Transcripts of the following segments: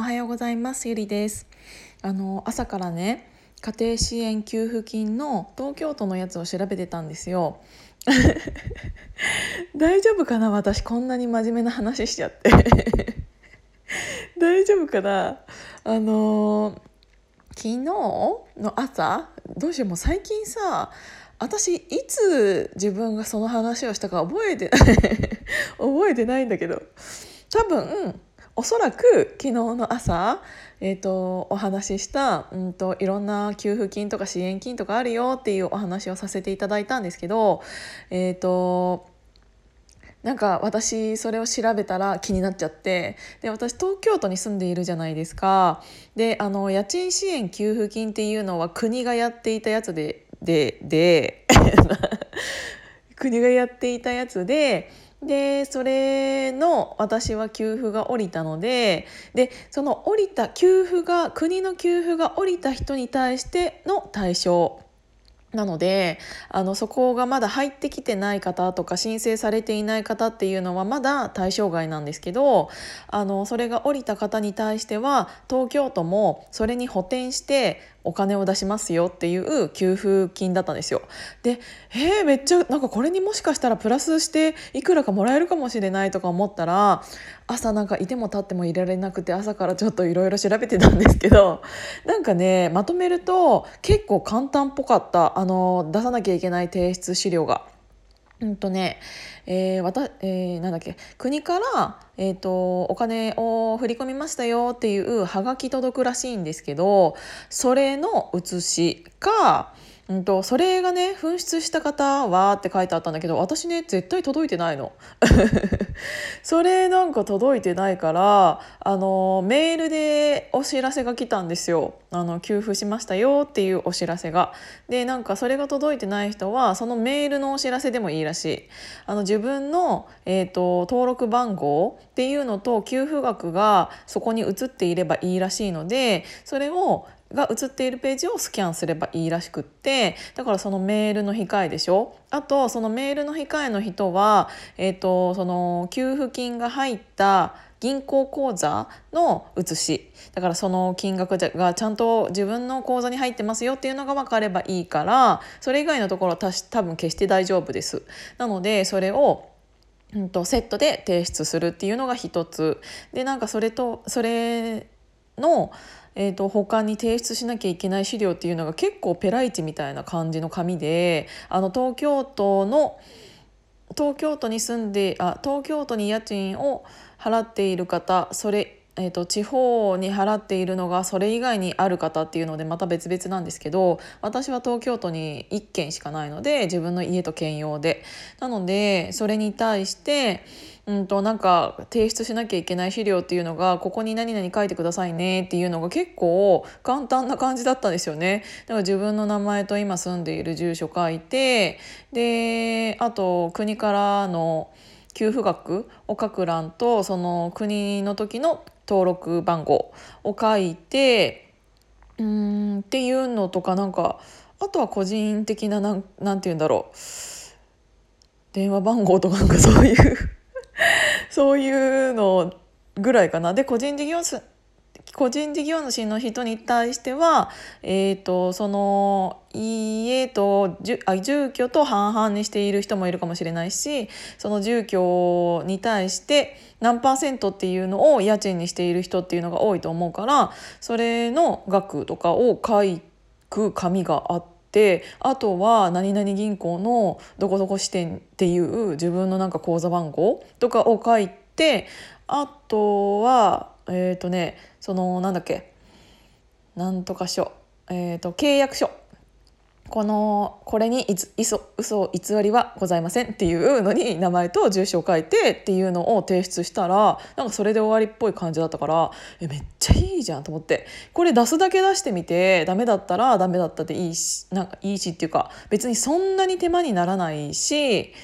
おはようございます。ゆりです。あの朝からね家庭支援給付金の東京都のやつを調べてたんですよ。大丈夫かな？私こんなに真面目な話しちゃって。大丈夫かな？あの昨日の朝どうしようもう最近さ私いつ自分がその話をしたか覚えて 覚えてないんだけど多分おそらく昨日の朝、えーと、お話しした、うんと、いろんな給付金とか支援金とかあるよっていうお話をさせていただいたんですけどえっ、ー、となんか私それを調べたら気になっちゃってで私東京都に住んでいるじゃないですか。であの家賃支援給付金っていうのは国がやっていたやつででで 国がやっていたやつででそれの私は給付が下りたのででその降りた給付が国の給付が下りた人に対しての対象なのであのそこがまだ入ってきてない方とか申請されていない方っていうのはまだ対象外なんですけどあのそれが降りた方に対しては東京都もそれに補填してお金を出しますよっていう給付金だったんですよ。でえー、めっちゃなんかこれにもしかしたらプラスしていくらかもらえるかもしれないとか思ったら朝なんかいても立ってもいられなくて朝からちょっといろいろ調べてたんですけど なんかねまとめると結構簡単っぽかったあの出さなきゃいけない提出資料が。うんとね、えーわたえー、なんだっけ国から、えーと、お金を振り込みましたよっていうはがき届くらしいんですけどそれの写しかうんと、それがね紛失した方はって書いてあったんだけど私ね絶対届いてないの。それなんか届いてないからあのメールでお知らせが来たんですよ。あの給付しましたよっていうお知らせが。でなんかそれが届いてない人はそのメールのお知らせでもいいらしい。あの自分の、えーと登録番号っていうのと給付額がそこに移っていればいいらしいのでそれをが映っているページをスキャンすればいいらしくってだからそのメールの控えでしょ。あとそのメールの控えの人は、えーと、その給付金が入った銀行口座の写し。だからその金額がちゃんと自分の口座に入ってますよっていうのが分かればいいからそれ以外のところは多分決して大丈夫です。なのでそれをうんとセットで提出するっていうのが一つ。でなんかそれとそれのえーと、他に提出しなきゃいけない資料っていうのが結構ペライチみたいな感じの紙であの東京都の東京都に住んであ東京都に家賃を払っている方それえーと、地方に払っているのがそれ以外にある方っていうのでまた別々なんですけど私は東京都に1軒しかないので自分の家と兼用でなのでそれに対してうんとなんか提出しなきゃいけない資料っていうのがここに何々書いてくださいねっていうのが結構簡単な感じだったんですよね。だから自分の名前と今住んでいる住所書いてであと国からの給付額を書く欄とその国の時の登録番号を書いてうんっていうのとかなんかあとは個人的な何なて言うんだろう電話番号とかなんかそういうそういうのぐらいかな。で個人事業個人事業主の人に対しては、えーと、その家とあ住居と半々にしている人もいるかもしれないしその住居に対して何パーセントっていうのを家賃にしている人っていうのが多いと思うからそれの額とかを書く紙があって。あとは何々銀行のどこどこ支店っていう自分のなんか口座番号とかを書いてあとはえっ、ー、とねそのなんだっけなんとか書、えーと、契約書。このこれにいつ嘘嘘偽りはございませんっていうのに名前と住所を書いてっていうのを提出したらなんかそれで終わりっぽい感じだったからえめっちゃいいじゃんと思って。これ出すだけ出してみてダメだったらダメだったでいいしなんかいいしっていうか別にそんなに手間にならないし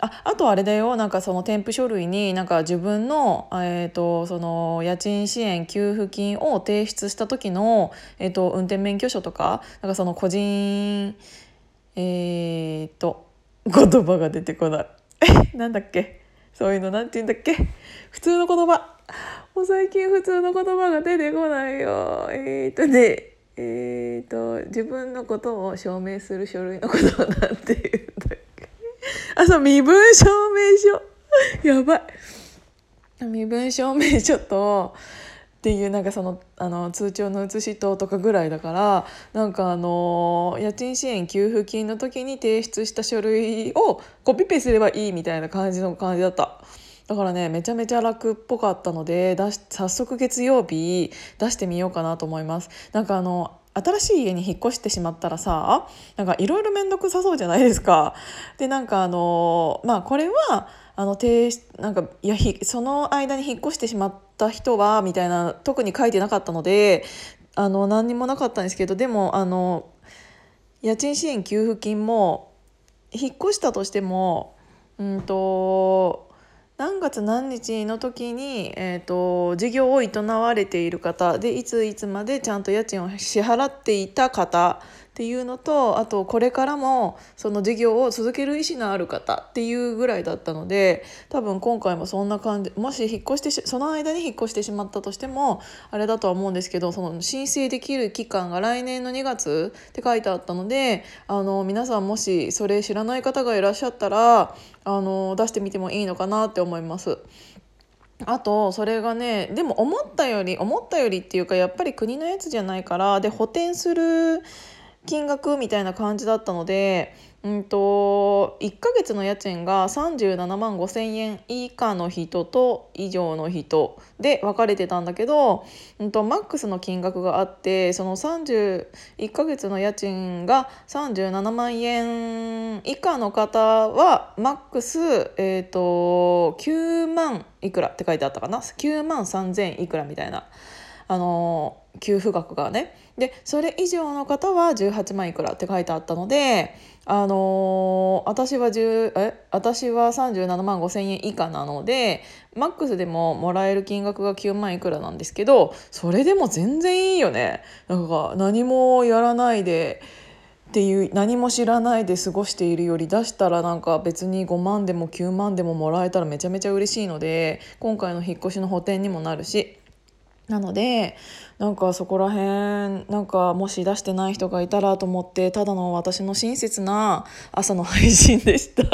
ああとあれだよ。なんかその添付書類になんか自分の,、えーと、その家賃支援給付金を提出した時の、えーと、運転免許証とかなんかその個人えっ、ー、と言葉が出てこない。なんだっけ？そういうのなんて言うんだっけ？普通の言葉。もう最近普通の言葉が出てこないよ。えー、っとねえー、っと自分のことを証明する書類のことなんて言うんだあそう身分証明書。やばい。身分証明書とっていうなんかそのあの通帳の写しととかぐらいだからなんかあの家賃支援給付金の時に提出した書類をコピペすればいいみたいな感じの感じだった。だからねめちゃめちゃ楽っぽかったので出し早速月曜日出してみようかなと思います。なんかあの新しい家に引っ越してしまったらさなんかいろいろ面倒くさそうじゃないですか。でなんかあのまあこれはあの提なんかいやその間に引っ越してしまった人はみたいな特に書いてなかったのであの何にもなかったんですけどでもあの家賃支援給付金も引っ越したとしてもうんと何月何日の時に、えーと、事業を営われている方でいついつまでちゃんと家賃を支払っていた方っていうのとあとこれからもその事業を続ける意思のある方っていうぐらいだったので多分今回もそんな感じもし引っ越してその間に引っ越してしまったとしてもあれだとは思うんですけどその申請できる期間が来年の2月って書いてあったのであの皆さんもしそれ知らない方がいらっしゃったらあの出してみてもいいのかなって思います。あとそれがねでも思ったより思ったよりっていうかやっぱり国のやつじゃないからで補填する金額みたいな感じだったので、うんと、1ヶ月の家賃が37万5千円以下の人と以上の人で分かれてたんだけど、うんと、マックスの金額があってその31ヶ月の家賃が37万円以下の方はマックス、えーと、9万いくらって書いてあったかな？9万3,000いくらみたいな。あの給付額がね。でそれ以上の方は18万いくらって書いてあったのであのー、私は10え私は37万5千円以下なのでマックスでももらえる金額が9万いくらなんですけどそれでも全然いいよね。なんか何もやらないでっていう何も知らないで過ごしているより出したらなんか別に5万でも9万でももらえたらめちゃめちゃ嬉しいので今回の引っ越しの補填にもなるしなのでなんかそこら辺なんかもし出してない人がいたらと思ってただの私の親切な朝の配信でした。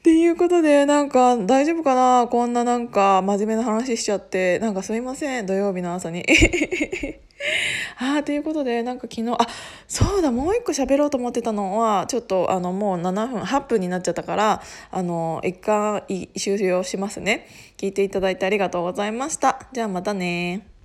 っていうことでなんか大丈夫かな？こんななんか真面目な話しちゃってなんかすいません土曜日の朝に。ああということでなんか昨日あそうだもう一個喋ろうと思ってたのはちょっとあのもう7分8分になっちゃったからあの一回終了しますね。聞いていただいてありがとうございました。じゃあまたね